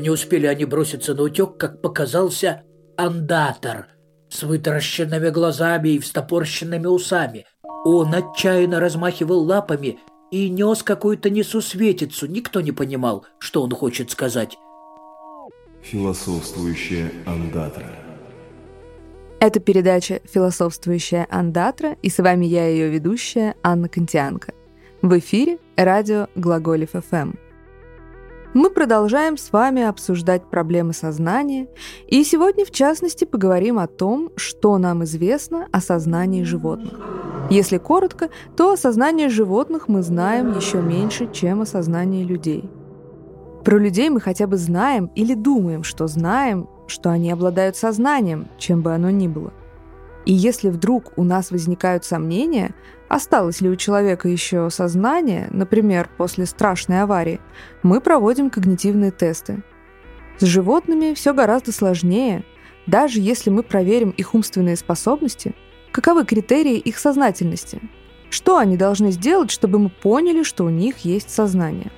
Не успели они броситься на утек, как показался андатор с вытаращенными глазами и встопорщенными усами. Он отчаянно размахивал лапами и нес какую-то несусветицу. Никто не понимал, что он хочет сказать. Философствующая андатра. Это передача «Философствующая андатра» и с вами я, ее ведущая, Анна Контианко. В эфире радио Глаголев ФМ. Мы продолжаем с вами обсуждать проблемы сознания, и сегодня, в частности, поговорим о том, что нам известно о сознании животных. Если коротко, то о сознании животных мы знаем еще меньше, чем о сознании людей. Про людей мы хотя бы знаем или думаем, что знаем, что они обладают сознанием, чем бы оно ни было. И если вдруг у нас возникают сомнения, осталось ли у человека еще сознание, например, после страшной аварии, мы проводим когнитивные тесты. С животными все гораздо сложнее. Даже если мы проверим их умственные способности, каковы критерии их сознательности? Что они должны сделать, чтобы мы поняли, что у них есть сознание?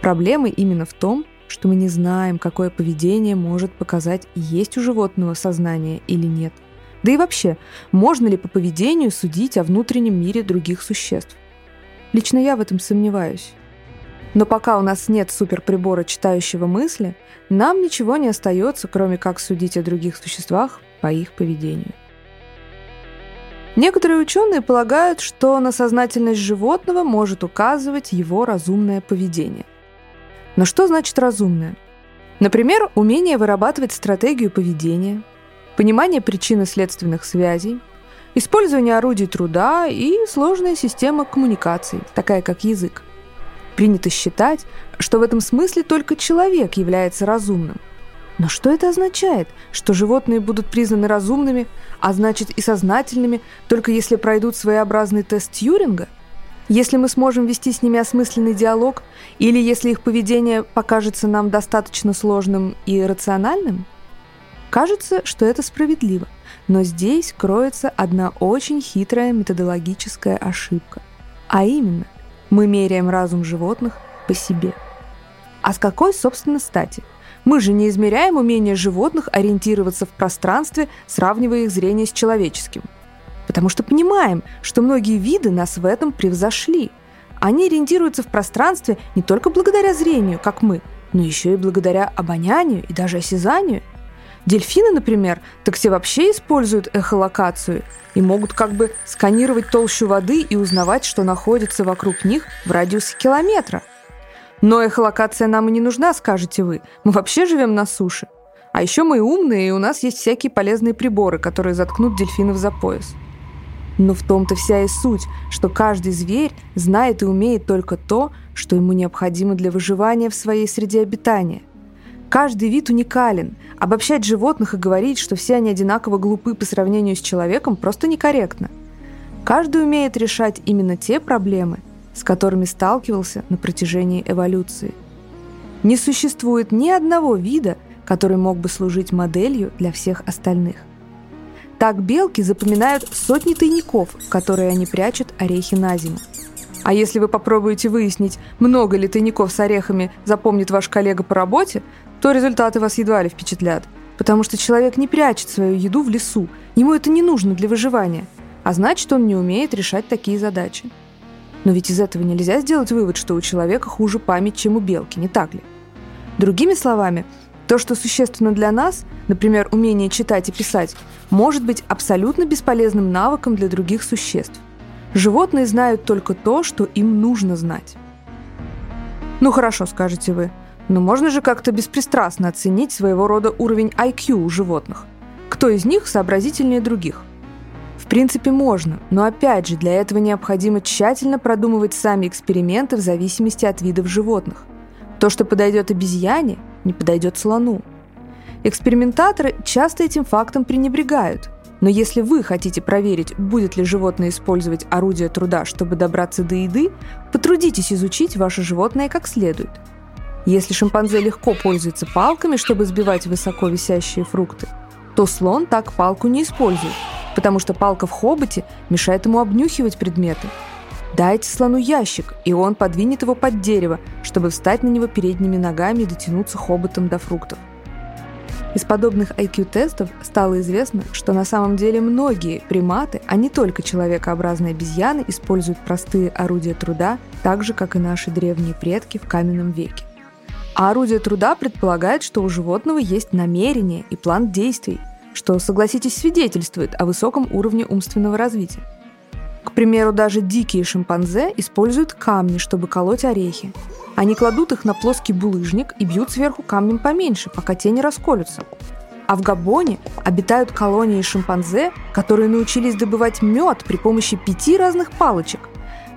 Проблема именно в том, что мы не знаем, какое поведение может показать, есть у животного сознание или нет – да и вообще, можно ли по поведению судить о внутреннем мире других существ? Лично я в этом сомневаюсь. Но пока у нас нет суперприбора, читающего мысли, нам ничего не остается, кроме как судить о других существах по их поведению. Некоторые ученые полагают, что на сознательность животного может указывать его разумное поведение. Но что значит разумное? Например, умение вырабатывать стратегию поведения, понимание причины следственных связей, использование орудий труда и сложная система коммуникаций, такая как язык. Принято считать, что в этом смысле только человек является разумным. Но что это означает? Что животные будут признаны разумными, а значит и сознательными, только если пройдут своеобразный тест Тьюринга? Если мы сможем вести с ними осмысленный диалог, или если их поведение покажется нам достаточно сложным и рациональным? Кажется, что это справедливо, но здесь кроется одна очень хитрая методологическая ошибка. А именно, мы меряем разум животных по себе. А с какой, собственно, стати? Мы же не измеряем умение животных ориентироваться в пространстве, сравнивая их зрение с человеческим. Потому что понимаем, что многие виды нас в этом превзошли. Они ориентируются в пространстве не только благодаря зрению, как мы, но еще и благодаря обонянию и даже осязанию – Дельфины, например, так все вообще используют эхолокацию и могут как бы сканировать толщу воды и узнавать, что находится вокруг них в радиусе километра. Но эхолокация нам и не нужна, скажете вы. Мы вообще живем на суше. А еще мы умные, и у нас есть всякие полезные приборы, которые заткнут дельфинов за пояс. Но в том-то вся и суть, что каждый зверь знает и умеет только то, что ему необходимо для выживания в своей среде обитания – Каждый вид уникален. Обобщать животных и говорить, что все они одинаково глупы по сравнению с человеком, просто некорректно. Каждый умеет решать именно те проблемы, с которыми сталкивался на протяжении эволюции. Не существует ни одного вида, который мог бы служить моделью для всех остальных. Так белки запоминают сотни тайников, в которые они прячут орехи на зиму. А если вы попробуете выяснить, много ли тайников с орехами запомнит ваш коллега по работе, то результаты вас едва ли впечатлят. Потому что человек не прячет свою еду в лесу, ему это не нужно для выживания. А значит, он не умеет решать такие задачи. Но ведь из этого нельзя сделать вывод, что у человека хуже память, чем у белки, не так ли? Другими словами, то, что существенно для нас, например, умение читать и писать, может быть абсолютно бесполезным навыком для других существ. Животные знают только то, что им нужно знать. Ну хорошо, скажете вы, но можно же как-то беспристрастно оценить своего рода уровень IQ у животных. Кто из них сообразительнее других? В принципе, можно, но опять же, для этого необходимо тщательно продумывать сами эксперименты в зависимости от видов животных. То, что подойдет обезьяне, не подойдет слону. Экспериментаторы часто этим фактом пренебрегают. Но если вы хотите проверить, будет ли животное использовать орудие труда, чтобы добраться до еды, потрудитесь изучить ваше животное как следует – если шимпанзе легко пользуется палками, чтобы сбивать высоко висящие фрукты, то слон так палку не использует, потому что палка в хоботе мешает ему обнюхивать предметы. Дайте слону ящик, и он подвинет его под дерево, чтобы встать на него передними ногами и дотянуться хоботом до фруктов. Из подобных IQ-тестов стало известно, что на самом деле многие приматы, а не только человекообразные обезьяны, используют простые орудия труда, так же, как и наши древние предки в каменном веке. А орудие труда предполагает, что у животного есть намерение и план действий, что, согласитесь, свидетельствует о высоком уровне умственного развития. К примеру, даже дикие шимпанзе используют камни, чтобы колоть орехи. Они кладут их на плоский булыжник и бьют сверху камнем поменьше, пока те не расколются. А в Габоне обитают колонии шимпанзе, которые научились добывать мед при помощи пяти разных палочек.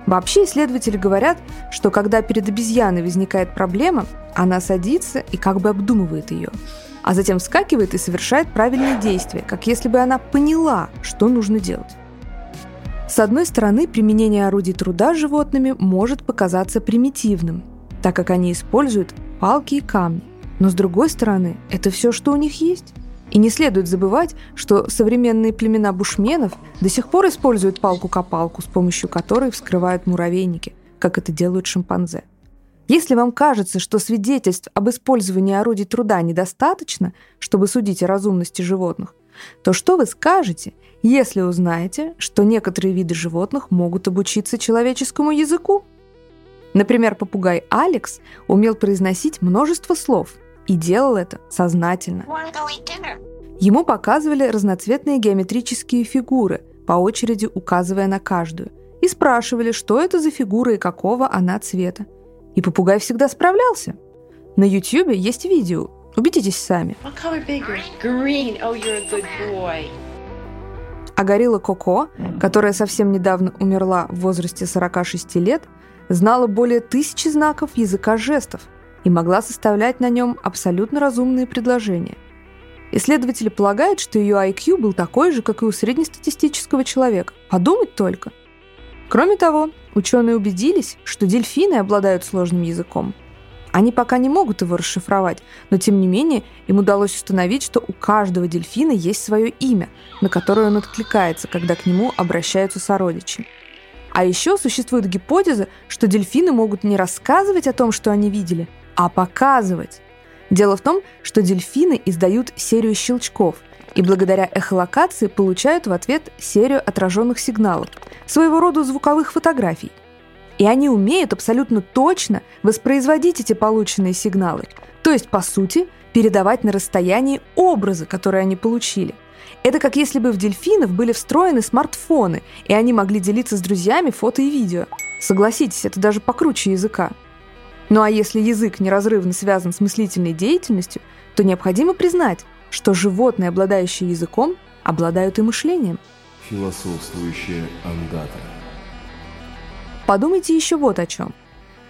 Вообще исследователи говорят, что когда перед обезьяной возникает проблема, она садится и как бы обдумывает ее, а затем вскакивает и совершает правильные действия, как если бы она поняла, что нужно делать. С одной стороны, применение орудий труда животными может показаться примитивным, так как они используют палки и камни. Но с другой стороны, это все, что у них есть. И не следует забывать, что современные племена бушменов до сих пор используют палку-копалку, с помощью которой вскрывают муравейники, как это делают шимпанзе. Если вам кажется, что свидетельств об использовании орудий труда недостаточно, чтобы судить о разумности животных, то что вы скажете, если узнаете, что некоторые виды животных могут обучиться человеческому языку? Например, попугай Алекс умел произносить множество слов и делал это сознательно. Ему показывали разноцветные геометрические фигуры, по очереди указывая на каждую, и спрашивали, что это за фигура и какого она цвета. И попугай всегда справлялся. На YouTube есть видео, Убедитесь сами. Oh, а горилла Коко, которая совсем недавно умерла в возрасте 46 лет, знала более тысячи знаков языка жестов и могла составлять на нем абсолютно разумные предложения. Исследователи полагают, что ее IQ был такой же, как и у среднестатистического человека. Подумать только. Кроме того, ученые убедились, что дельфины обладают сложным языком – они пока не могут его расшифровать, но тем не менее им удалось установить, что у каждого дельфина есть свое имя, на которое он откликается, когда к нему обращаются сородичи. А еще существует гипотеза, что дельфины могут не рассказывать о том, что они видели, а показывать. Дело в том, что дельфины издают серию щелчков и благодаря эхолокации получают в ответ серию отраженных сигналов, своего рода звуковых фотографий – и они умеют абсолютно точно воспроизводить эти полученные сигналы. То есть, по сути, передавать на расстоянии образы, которые они получили. Это как если бы в дельфинов были встроены смартфоны, и они могли делиться с друзьями фото и видео. Согласитесь, это даже покруче языка. Ну а если язык неразрывно связан с мыслительной деятельностью, то необходимо признать, что животные, обладающие языком, обладают и мышлением. Философствующая ангата. Подумайте еще вот о чем.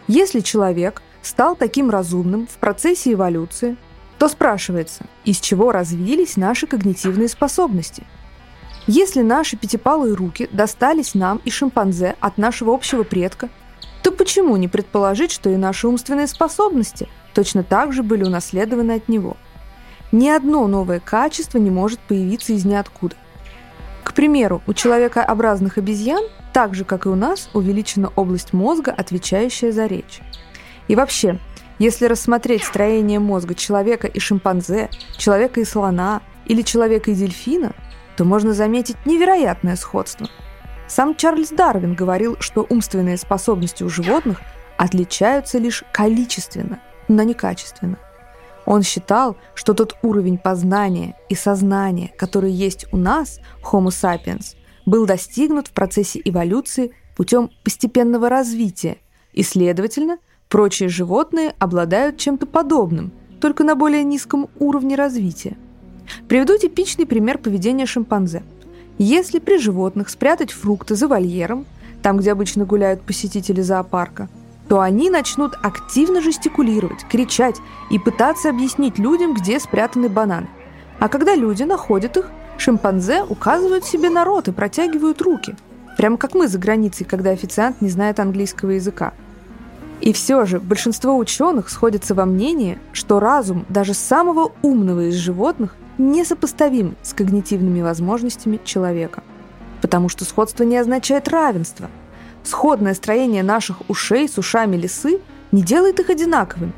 Если человек стал таким разумным в процессе эволюции, то спрашивается, из чего развились наши когнитивные способности? Если наши пятипалые руки достались нам и шимпанзе от нашего общего предка, то почему не предположить, что и наши умственные способности точно так же были унаследованы от него? Ни одно новое качество не может появиться из ниоткуда. К примеру, у человекообразных обезьян так же, как и у нас, увеличена область мозга, отвечающая за речь. И вообще, если рассмотреть строение мозга человека и шимпанзе, человека и слона или человека и дельфина, то можно заметить невероятное сходство. Сам Чарльз Дарвин говорил, что умственные способности у животных отличаются лишь количественно, но не качественно. Он считал, что тот уровень познания и сознания, который есть у нас, Homo sapiens, был достигнут в процессе эволюции путем постепенного развития, и, следовательно, прочие животные обладают чем-то подобным, только на более низком уровне развития. Приведу типичный пример поведения шимпанзе. Если при животных спрятать фрукты за вольером, там, где обычно гуляют посетители зоопарка, то они начнут активно жестикулировать, кричать и пытаться объяснить людям, где спрятаны бананы. А когда люди находят их, Шимпанзе указывают себе на рот и протягивают руки. Прямо как мы за границей, когда официант не знает английского языка. И все же большинство ученых сходятся во мнении, что разум даже самого умного из животных несопоставим с когнитивными возможностями человека. Потому что сходство не означает равенство. сходное строение наших ушей с ушами лисы не делает их одинаковыми.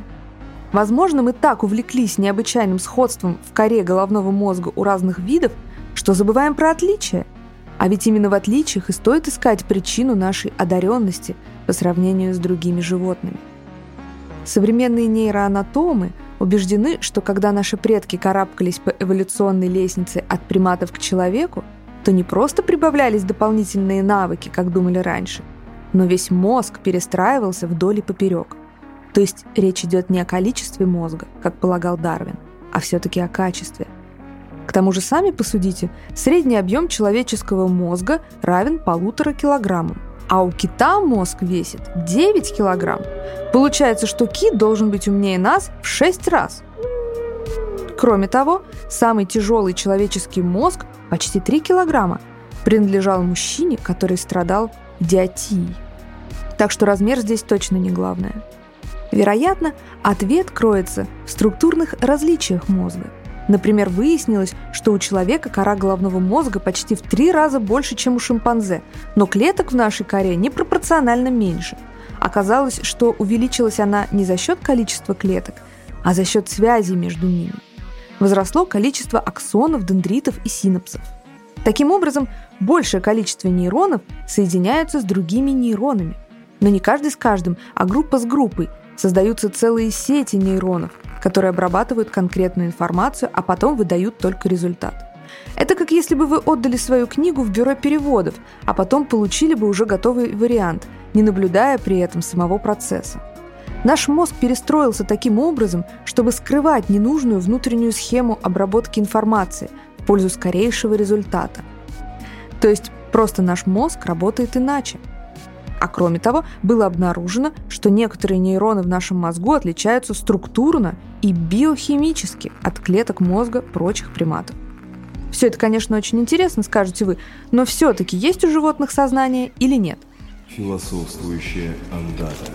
Возможно, мы так увлеклись необычайным сходством в коре головного мозга у разных видов, что забываем про отличия. А ведь именно в отличиях и стоит искать причину нашей одаренности по сравнению с другими животными. Современные нейроанатомы убеждены, что когда наши предки карабкались по эволюционной лестнице от приматов к человеку, то не просто прибавлялись дополнительные навыки, как думали раньше, но весь мозг перестраивался вдоль и поперек. То есть речь идет не о количестве мозга, как полагал Дарвин, а все-таки о качестве. К тому же сами посудите, средний объем человеческого мозга равен полутора килограммам, а у кита мозг весит 9 килограмм. Получается, что кит должен быть умнее нас в 6 раз. Кроме того, самый тяжелый человеческий мозг, почти 3 килограмма, принадлежал мужчине, который страдал идиотией. Так что размер здесь точно не главное. Вероятно, ответ кроется в структурных различиях мозга. Например, выяснилось, что у человека кора головного мозга почти в три раза больше, чем у шимпанзе, но клеток в нашей коре непропорционально меньше. Оказалось, что увеличилась она не за счет количества клеток, а за счет связей между ними. Возросло количество аксонов, дендритов и синапсов. Таким образом, большее количество нейронов соединяются с другими нейронами. Но не каждый с каждым, а группа с группой, Создаются целые сети нейронов, которые обрабатывают конкретную информацию, а потом выдают только результат. Это как если бы вы отдали свою книгу в бюро переводов, а потом получили бы уже готовый вариант, не наблюдая при этом самого процесса. Наш мозг перестроился таким образом, чтобы скрывать ненужную внутреннюю схему обработки информации в пользу скорейшего результата. То есть просто наш мозг работает иначе – а кроме того, было обнаружено, что некоторые нейроны в нашем мозгу отличаются структурно и биохимически от клеток мозга прочих приматов. Все это, конечно, очень интересно, скажете вы, но все-таки есть у животных сознание или нет? Философствующая андата.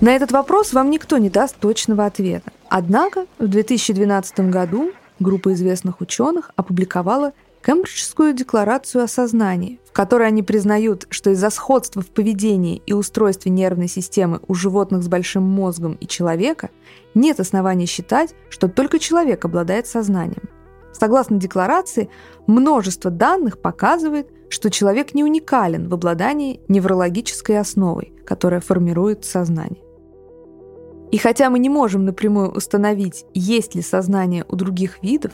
На этот вопрос вам никто не даст точного ответа. Однако в 2012 году группа известных ученых опубликовала Кембриджскую декларацию о сознании, в которой они признают, что из-за сходства в поведении и устройстве нервной системы у животных с большим мозгом и человека нет оснований считать, что только человек обладает сознанием. Согласно декларации, множество данных показывает, что человек не уникален в обладании неврологической основой, которая формирует сознание. И хотя мы не можем напрямую установить, есть ли сознание у других видов,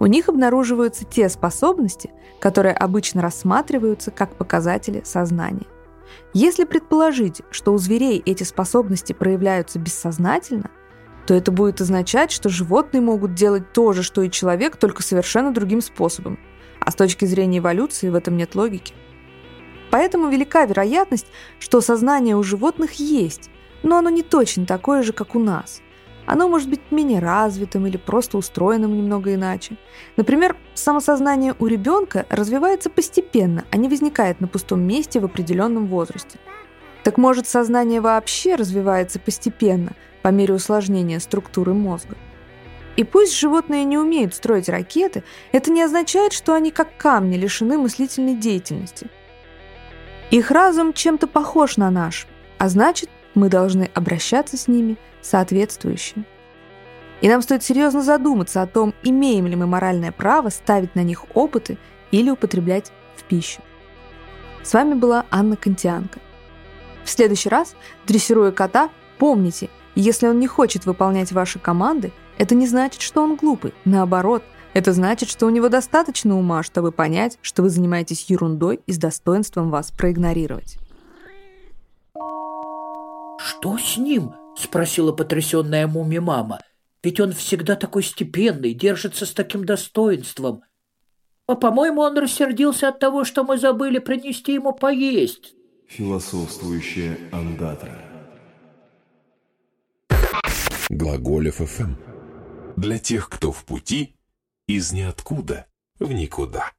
у них обнаруживаются те способности, которые обычно рассматриваются как показатели сознания. Если предположить, что у зверей эти способности проявляются бессознательно, то это будет означать, что животные могут делать то же, что и человек, только совершенно другим способом. А с точки зрения эволюции в этом нет логики. Поэтому велика вероятность, что сознание у животных есть, но оно не точно такое же, как у нас. Оно может быть менее развитым или просто устроенным немного иначе. Например, самосознание у ребенка развивается постепенно, а не возникает на пустом месте в определенном возрасте. Так может, сознание вообще развивается постепенно, по мере усложнения структуры мозга. И пусть животные не умеют строить ракеты, это не означает, что они как камни лишены мыслительной деятельности. Их разум чем-то похож на наш, а значит, мы должны обращаться с ними соответствующе. И нам стоит серьезно задуматься о том, имеем ли мы моральное право ставить на них опыты или употреблять в пищу. С вами была Анна Контианко. В следующий раз, дрессируя кота, помните, если он не хочет выполнять ваши команды, это не значит, что он глупый. Наоборот, это значит, что у него достаточно ума, чтобы понять, что вы занимаетесь ерундой и с достоинством вас проигнорировать. «Что с ним?» — спросила потрясенная муми-мама. «Ведь он всегда такой степенный, держится с таким достоинством. А, по-моему, он рассердился от того, что мы забыли принести ему поесть». Философствующая андатра. Глаголев ФМ. Для тех, кто в пути, из ниоткуда в никуда.